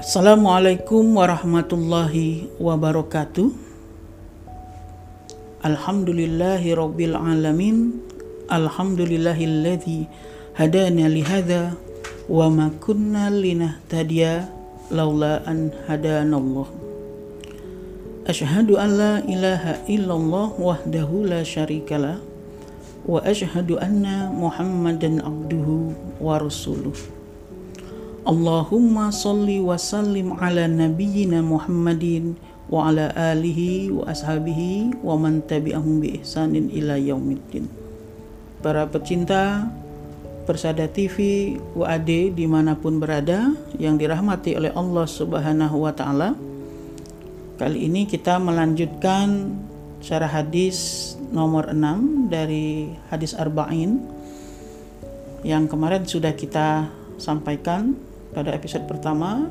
Assalamualaikum warahmatullahi wabarakatuh. Alhamdulillahi rabbil alamin. Alhamdulillahilladzi hadana lihada wa ma kunna linahtadiya laula an hadanallah. Ashhadu an la ilaha illallah wahdahu la syarikalah wa ashhadu anna Muhammadan abduhu wa rasuluh. Allahumma salli wa sallim ala nabiyyina Muhammadin wa ala alihi wa ashabihi wa man tabi'ahum bi ihsanin ila yaumiddin. Para pecinta Persada TV UAD di mana pun berada yang dirahmati oleh Allah Subhanahu wa taala. Kali ini kita melanjutkan syarah hadis nomor 6 dari hadis Arba'in yang kemarin sudah kita sampaikan pada episode pertama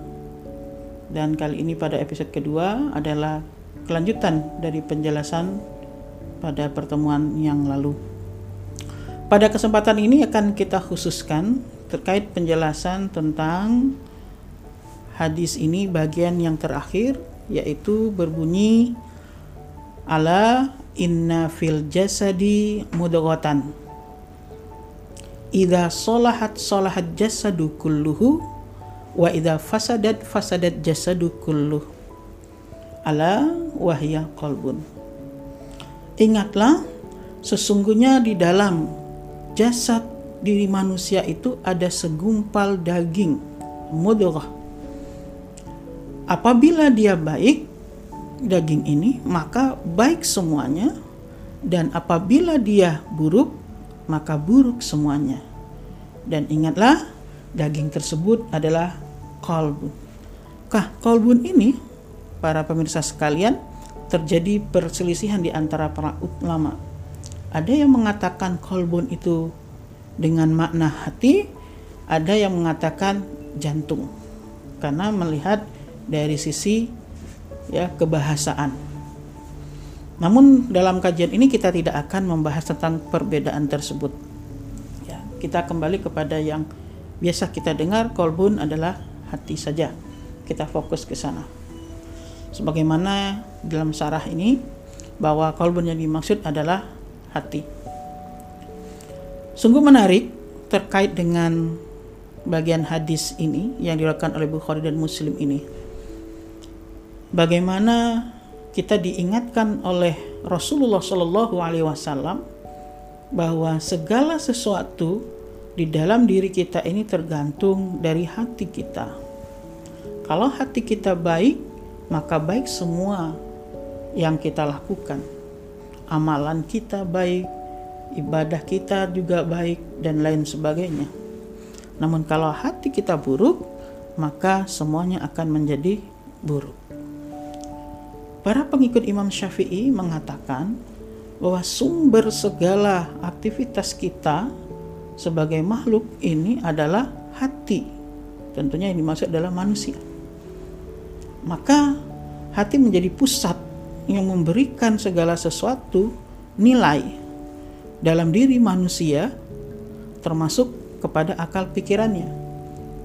dan kali ini pada episode kedua adalah kelanjutan dari penjelasan pada pertemuan yang lalu. Pada kesempatan ini akan kita khususkan terkait penjelasan tentang hadis ini bagian yang terakhir yaitu berbunyi ala inna fil jasadi mudaghatan idza solahat solahat jasadu kulluhu wa idza fasadat fasadat jasadu kulluh. Ala wahya qalbun. Ingatlah sesungguhnya di dalam jasad diri manusia itu ada segumpal daging mudghah. Apabila dia baik daging ini maka baik semuanya. Dan apabila dia buruk maka buruk semuanya. Dan ingatlah, daging tersebut adalah kolbun. Kah, kolbun ini, para pemirsa sekalian, terjadi perselisihan di antara para ulama. Ada yang mengatakan kolbun itu dengan makna hati, ada yang mengatakan jantung. Karena melihat dari sisi ya kebahasaan. Namun dalam kajian ini kita tidak akan membahas tentang perbedaan tersebut. Ya, kita kembali kepada yang biasa kita dengar kolbun adalah hati saja. Kita fokus ke sana. Sebagaimana dalam sarah ini bahwa kolbun yang dimaksud adalah hati. Sungguh menarik terkait dengan bagian hadis ini yang dilakukan oleh Bukhari dan Muslim ini. Bagaimana kita diingatkan oleh Rasulullah Shallallahu Alaihi Wasallam bahwa segala sesuatu di dalam diri kita ini tergantung dari hati kita. Kalau hati kita baik, maka baik semua yang kita lakukan. Amalan kita baik, ibadah kita juga baik, dan lain sebagainya. Namun, kalau hati kita buruk, maka semuanya akan menjadi buruk. Para pengikut Imam Syafi'i mengatakan bahwa sumber segala aktivitas kita sebagai makhluk ini adalah hati. Tentunya yang dimaksud adalah manusia. Maka hati menjadi pusat yang memberikan segala sesuatu nilai dalam diri manusia termasuk kepada akal pikirannya.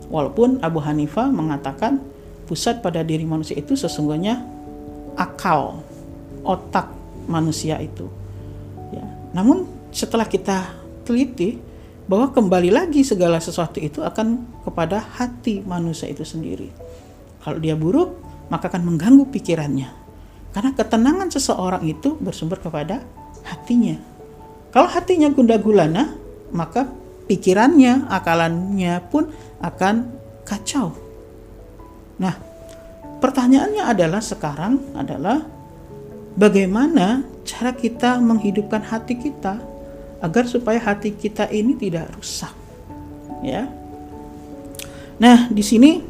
Walaupun Abu Hanifah mengatakan pusat pada diri manusia itu sesungguhnya akal otak manusia itu. Ya. Namun setelah kita teliti bahwa kembali lagi segala sesuatu itu akan kepada hati manusia itu sendiri. Kalau dia buruk, maka akan mengganggu pikirannya. Karena ketenangan seseorang itu bersumber kepada hatinya. Kalau hatinya gunda gulana, maka pikirannya, akalannya pun akan kacau. Nah, Pertanyaannya adalah sekarang adalah bagaimana cara kita menghidupkan hati kita agar supaya hati kita ini tidak rusak. Ya. Nah, di sini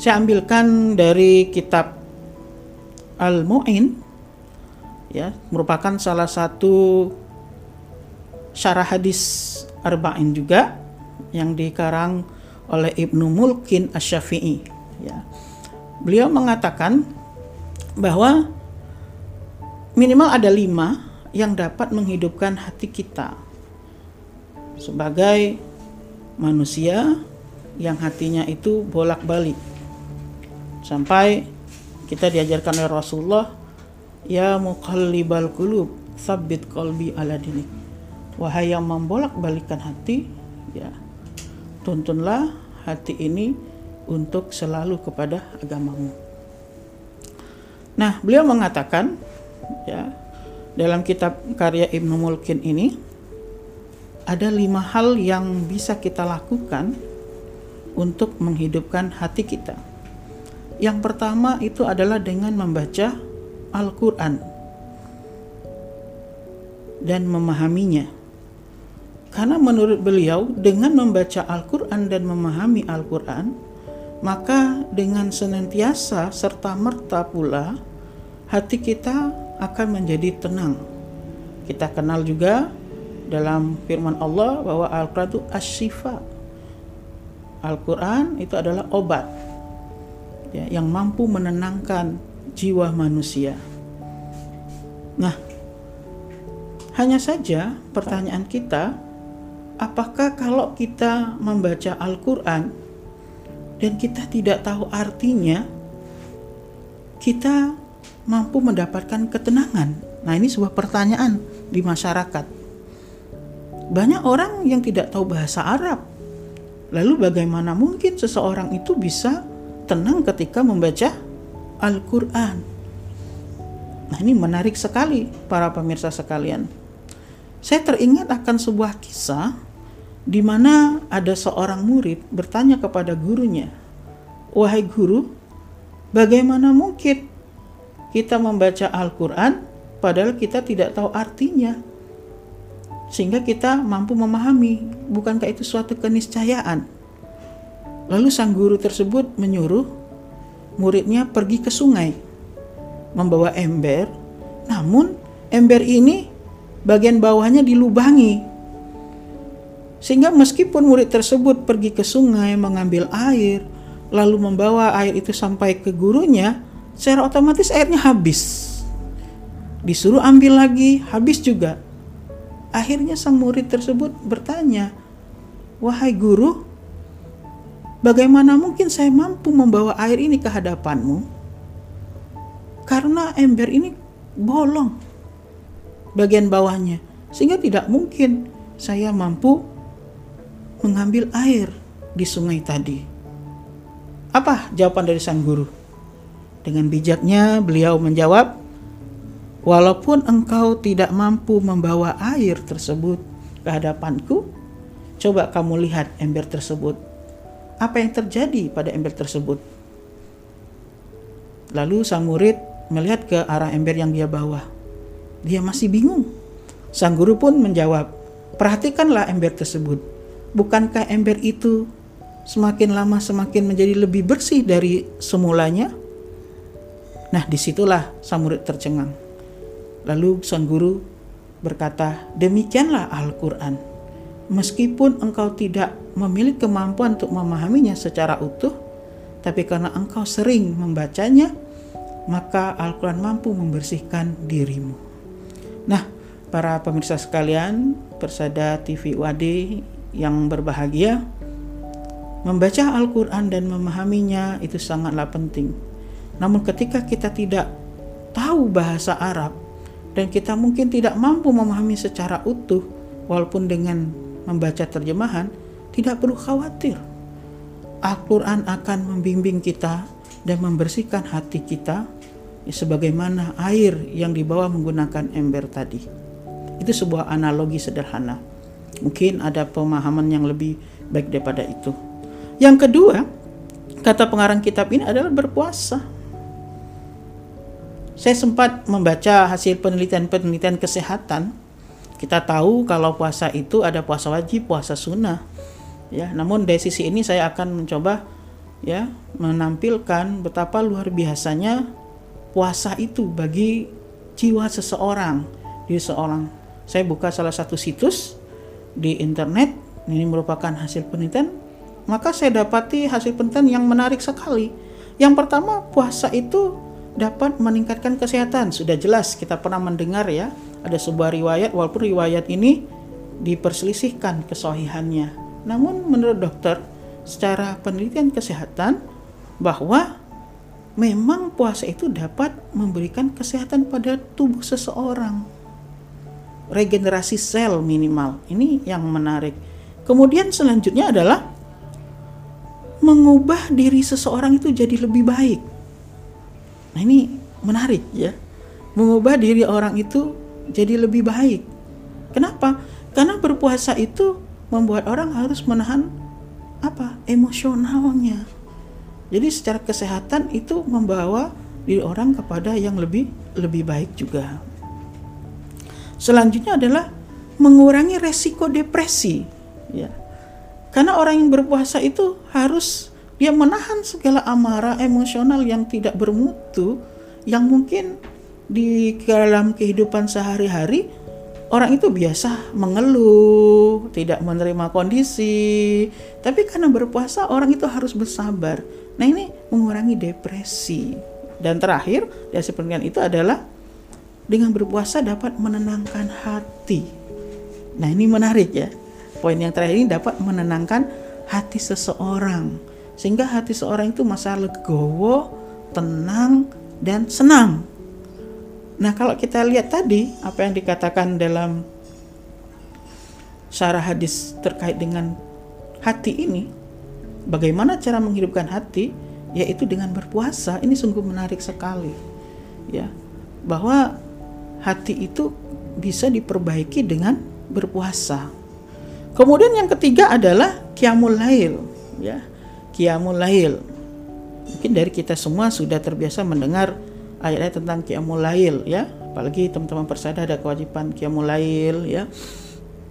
saya ambilkan dari kitab Al-Mu'in ya, merupakan salah satu syarah hadis arba'in juga yang dikarang oleh Ibnu Mulkin Asy-Syafi'i ya. Beliau mengatakan bahwa minimal ada lima yang dapat menghidupkan hati kita sebagai manusia yang hatinya itu bolak-balik. Sampai kita diajarkan oleh Rasulullah, ya muqallibal qulub, sabbit qalbi ala dinik. Wahai yang membolak-balikan hati, ya tuntunlah hati ini untuk selalu kepada agamamu. Nah, beliau mengatakan ya dalam kitab karya Ibnu Mulkin ini ada lima hal yang bisa kita lakukan untuk menghidupkan hati kita. Yang pertama itu adalah dengan membaca Al-Quran dan memahaminya. Karena menurut beliau, dengan membaca Al-Quran dan memahami Al-Quran, maka dengan senantiasa serta merta pula hati kita akan menjadi tenang. Kita kenal juga dalam firman Allah bahwa Al-Quran itu asyifa. Al-Quran itu adalah obat ya, yang mampu menenangkan jiwa manusia. Nah, hanya saja pertanyaan kita, apakah kalau kita membaca Al-Quran dan kita tidak tahu artinya, kita mampu mendapatkan ketenangan? Nah, ini sebuah pertanyaan di masyarakat. Banyak orang yang tidak tahu bahasa Arab. Lalu bagaimana mungkin seseorang itu bisa tenang ketika membaca Al-Quran? Nah ini menarik sekali para pemirsa sekalian. Saya teringat akan sebuah kisah di mana ada seorang murid bertanya kepada gurunya, "Wahai guru, bagaimana mungkin kita membaca Al-Quran padahal kita tidak tahu artinya?" sehingga kita mampu memahami bukankah itu suatu keniscayaan? Lalu sang guru tersebut menyuruh muridnya pergi ke sungai membawa ember. Namun ember ini bagian bawahnya dilubangi. Sehingga meskipun murid tersebut pergi ke sungai mengambil air lalu membawa air itu sampai ke gurunya secara otomatis airnya habis disuruh ambil lagi habis juga Akhirnya sang murid tersebut bertanya, "Wahai guru, bagaimana mungkin saya mampu membawa air ini ke hadapanmu? Karena ember ini bolong bagian bawahnya, sehingga tidak mungkin saya mampu mengambil air di sungai tadi." Apa jawaban dari sang guru? Dengan bijaknya beliau menjawab, Walaupun engkau tidak mampu membawa air tersebut ke hadapanku, coba kamu lihat ember tersebut. Apa yang terjadi pada ember tersebut? Lalu sang murid melihat ke arah ember yang dia bawa. Dia masih bingung. Sang guru pun menjawab, "Perhatikanlah ember tersebut. Bukankah ember itu semakin lama semakin menjadi lebih bersih dari semulanya?" Nah, di situlah sang murid tercengang. Lalu sang guru berkata, "Demikianlah Al-Qur'an. Meskipun engkau tidak memiliki kemampuan untuk memahaminya secara utuh, tapi karena engkau sering membacanya, maka Al-Qur'an mampu membersihkan dirimu." Nah, para pemirsa sekalian, persada TV UAD yang berbahagia, membaca Al-Qur'an dan memahaminya itu sangatlah penting. Namun ketika kita tidak tahu bahasa Arab, dan kita mungkin tidak mampu memahami secara utuh walaupun dengan membaca terjemahan tidak perlu khawatir. Al-Quran akan membimbing kita dan membersihkan hati kita sebagaimana air yang dibawa menggunakan ember tadi. Itu sebuah analogi sederhana. Mungkin ada pemahaman yang lebih baik daripada itu. Yang kedua kata pengarang kitab ini adalah berpuasa saya sempat membaca hasil penelitian-penelitian kesehatan. Kita tahu kalau puasa itu ada puasa wajib, puasa sunnah. Ya, namun dari sisi ini saya akan mencoba ya menampilkan betapa luar biasanya puasa itu bagi jiwa seseorang di seorang. Saya buka salah satu situs di internet ini merupakan hasil penelitian maka saya dapati hasil penelitian yang menarik sekali. Yang pertama, puasa itu dapat meningkatkan kesehatan. Sudah jelas kita pernah mendengar ya, ada sebuah riwayat walaupun riwayat ini diperselisihkan kesohihannya. Namun menurut dokter, secara penelitian kesehatan bahwa memang puasa itu dapat memberikan kesehatan pada tubuh seseorang. Regenerasi sel minimal. Ini yang menarik. Kemudian selanjutnya adalah mengubah diri seseorang itu jadi lebih baik. Nah, ini menarik ya. Mengubah diri orang itu jadi lebih baik. Kenapa? Karena berpuasa itu membuat orang harus menahan apa? emosionalnya. Jadi secara kesehatan itu membawa diri orang kepada yang lebih lebih baik juga. Selanjutnya adalah mengurangi resiko depresi, ya. Karena orang yang berpuasa itu harus dia menahan segala amarah emosional yang tidak bermutu yang mungkin di dalam kehidupan sehari-hari orang itu biasa mengeluh, tidak menerima kondisi. Tapi karena berpuasa orang itu harus bersabar. Nah, ini mengurangi depresi. Dan terakhir, dari penelitian itu adalah dengan berpuasa dapat menenangkan hati. Nah, ini menarik ya. Poin yang terakhir ini dapat menenangkan hati seseorang. Sehingga hati seorang itu masa legowo, tenang, dan senang. Nah, kalau kita lihat tadi apa yang dikatakan dalam syarah hadis terkait dengan hati ini, bagaimana cara menghidupkan hati? Yaitu dengan berpuasa. Ini sungguh menarik sekali. Ya, bahwa hati itu bisa diperbaiki dengan berpuasa. Kemudian yang ketiga adalah qiyamul lail, ya. Qiyamul lail. Mungkin dari kita semua sudah terbiasa mendengar ayat-ayat tentang qiyamul lail ya. Apalagi teman-teman persada ada kewajiban qiyamul lail ya.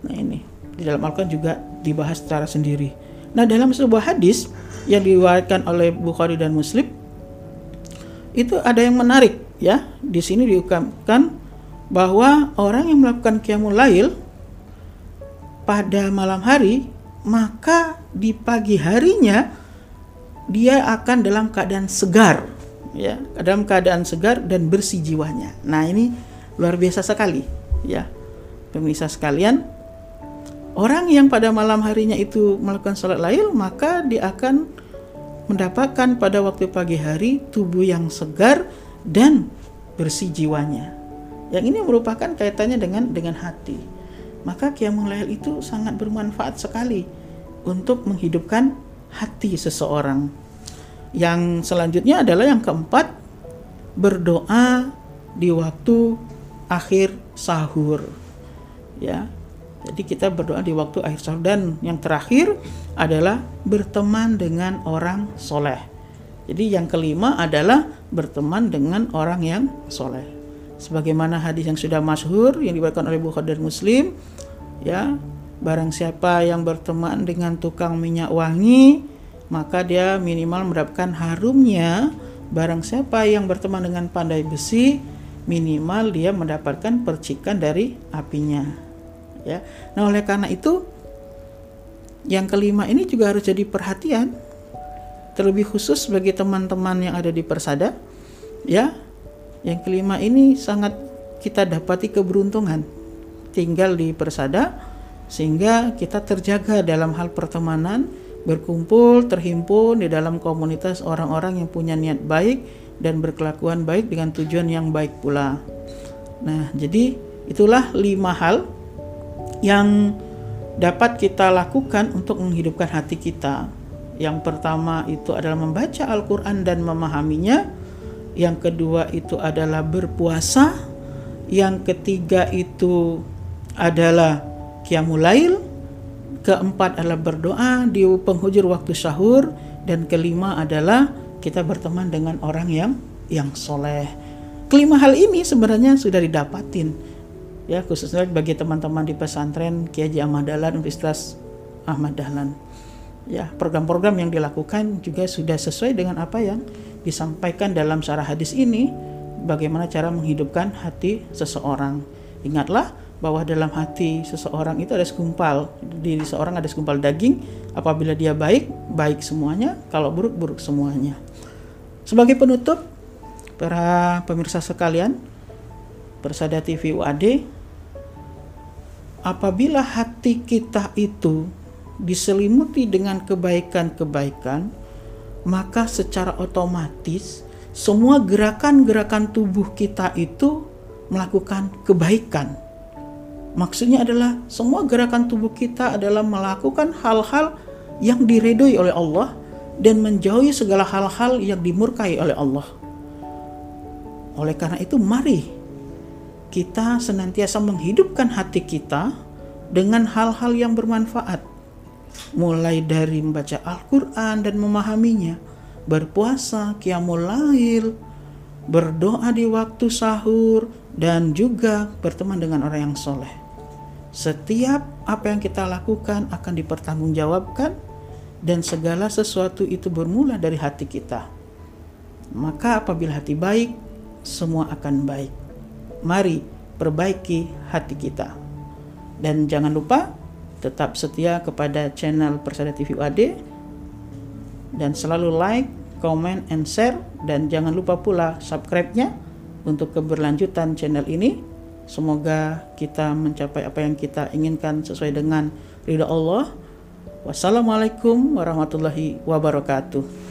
Nah ini. Di dalam Al-Quran juga dibahas secara sendiri. Nah dalam sebuah hadis yang diriwayatkan oleh Bukhari dan Muslim itu ada yang menarik ya. Di sini diukamkan bahwa orang yang melakukan qiyamul lail pada malam hari maka di pagi harinya dia akan dalam keadaan segar ya dalam keadaan segar dan bersih jiwanya. Nah ini luar biasa sekali ya pemirsa sekalian. Orang yang pada malam harinya itu melakukan sholat lail maka dia akan mendapatkan pada waktu pagi hari tubuh yang segar dan bersih jiwanya. Yang ini merupakan kaitannya dengan dengan hati. Maka qiyamul lail itu sangat bermanfaat sekali untuk menghidupkan hati seseorang. Yang selanjutnya adalah yang keempat, berdoa di waktu akhir sahur. Ya. Jadi kita berdoa di waktu akhir sahur dan yang terakhir adalah berteman dengan orang soleh. Jadi yang kelima adalah berteman dengan orang yang soleh. Sebagaimana hadis yang sudah masyhur yang diberikan oleh Bukhari dan Muslim, ya barang siapa yang berteman dengan tukang minyak wangi, maka dia minimal mendapatkan harumnya. Barang siapa yang berteman dengan pandai besi minimal dia mendapatkan percikan dari apinya. Ya. Nah oleh karena itu yang kelima ini juga harus jadi perhatian terlebih khusus bagi teman-teman yang ada di persada. Ya. Yang kelima ini sangat kita dapati keberuntungan tinggal di persada sehingga kita terjaga dalam hal pertemanan berkumpul, terhimpun di dalam komunitas orang-orang yang punya niat baik dan berkelakuan baik dengan tujuan yang baik pula. Nah, jadi itulah lima hal yang dapat kita lakukan untuk menghidupkan hati kita. Yang pertama itu adalah membaca Al-Quran dan memahaminya. Yang kedua itu adalah berpuasa. Yang ketiga itu adalah Qiyamul keempat adalah berdoa di penghujur waktu sahur dan kelima adalah kita berteman dengan orang yang yang soleh. Kelima hal ini sebenarnya sudah didapatin ya khususnya bagi teman-teman di pesantren Kiai Ahmad Dahlan Universitas Ahmad Dahlan. Ya program-program yang dilakukan juga sudah sesuai dengan apa yang disampaikan dalam syarah hadis ini bagaimana cara menghidupkan hati seseorang. Ingatlah bahwa dalam hati seseorang itu ada segumpal diri seorang ada segumpal daging apabila dia baik baik semuanya. Kalau buruk buruk semuanya. Sebagai penutup para pemirsa sekalian Persada TV UAD apabila hati kita itu diselimuti dengan kebaikan-kebaikan, maka secara otomatis semua gerakan-gerakan tubuh kita itu melakukan kebaikan. Maksudnya adalah semua gerakan tubuh kita adalah melakukan hal-hal yang diredoi oleh Allah dan menjauhi segala hal-hal yang dimurkai oleh Allah. Oleh karena itu, mari kita senantiasa menghidupkan hati kita dengan hal-hal yang bermanfaat, mulai dari membaca Al-Quran dan memahaminya, berpuasa, qiyamul lail, berdoa di waktu sahur, dan juga berteman dengan orang yang soleh. Setiap apa yang kita lakukan akan dipertanggungjawabkan dan segala sesuatu itu bermula dari hati kita. Maka apabila hati baik, semua akan baik. Mari perbaiki hati kita. Dan jangan lupa tetap setia kepada channel Persada TV UAD dan selalu like, comment, and share dan jangan lupa pula subscribe-nya untuk keberlanjutan channel ini. Semoga kita mencapai apa yang kita inginkan sesuai dengan ridha Allah. Wassalamualaikum warahmatullahi wabarakatuh.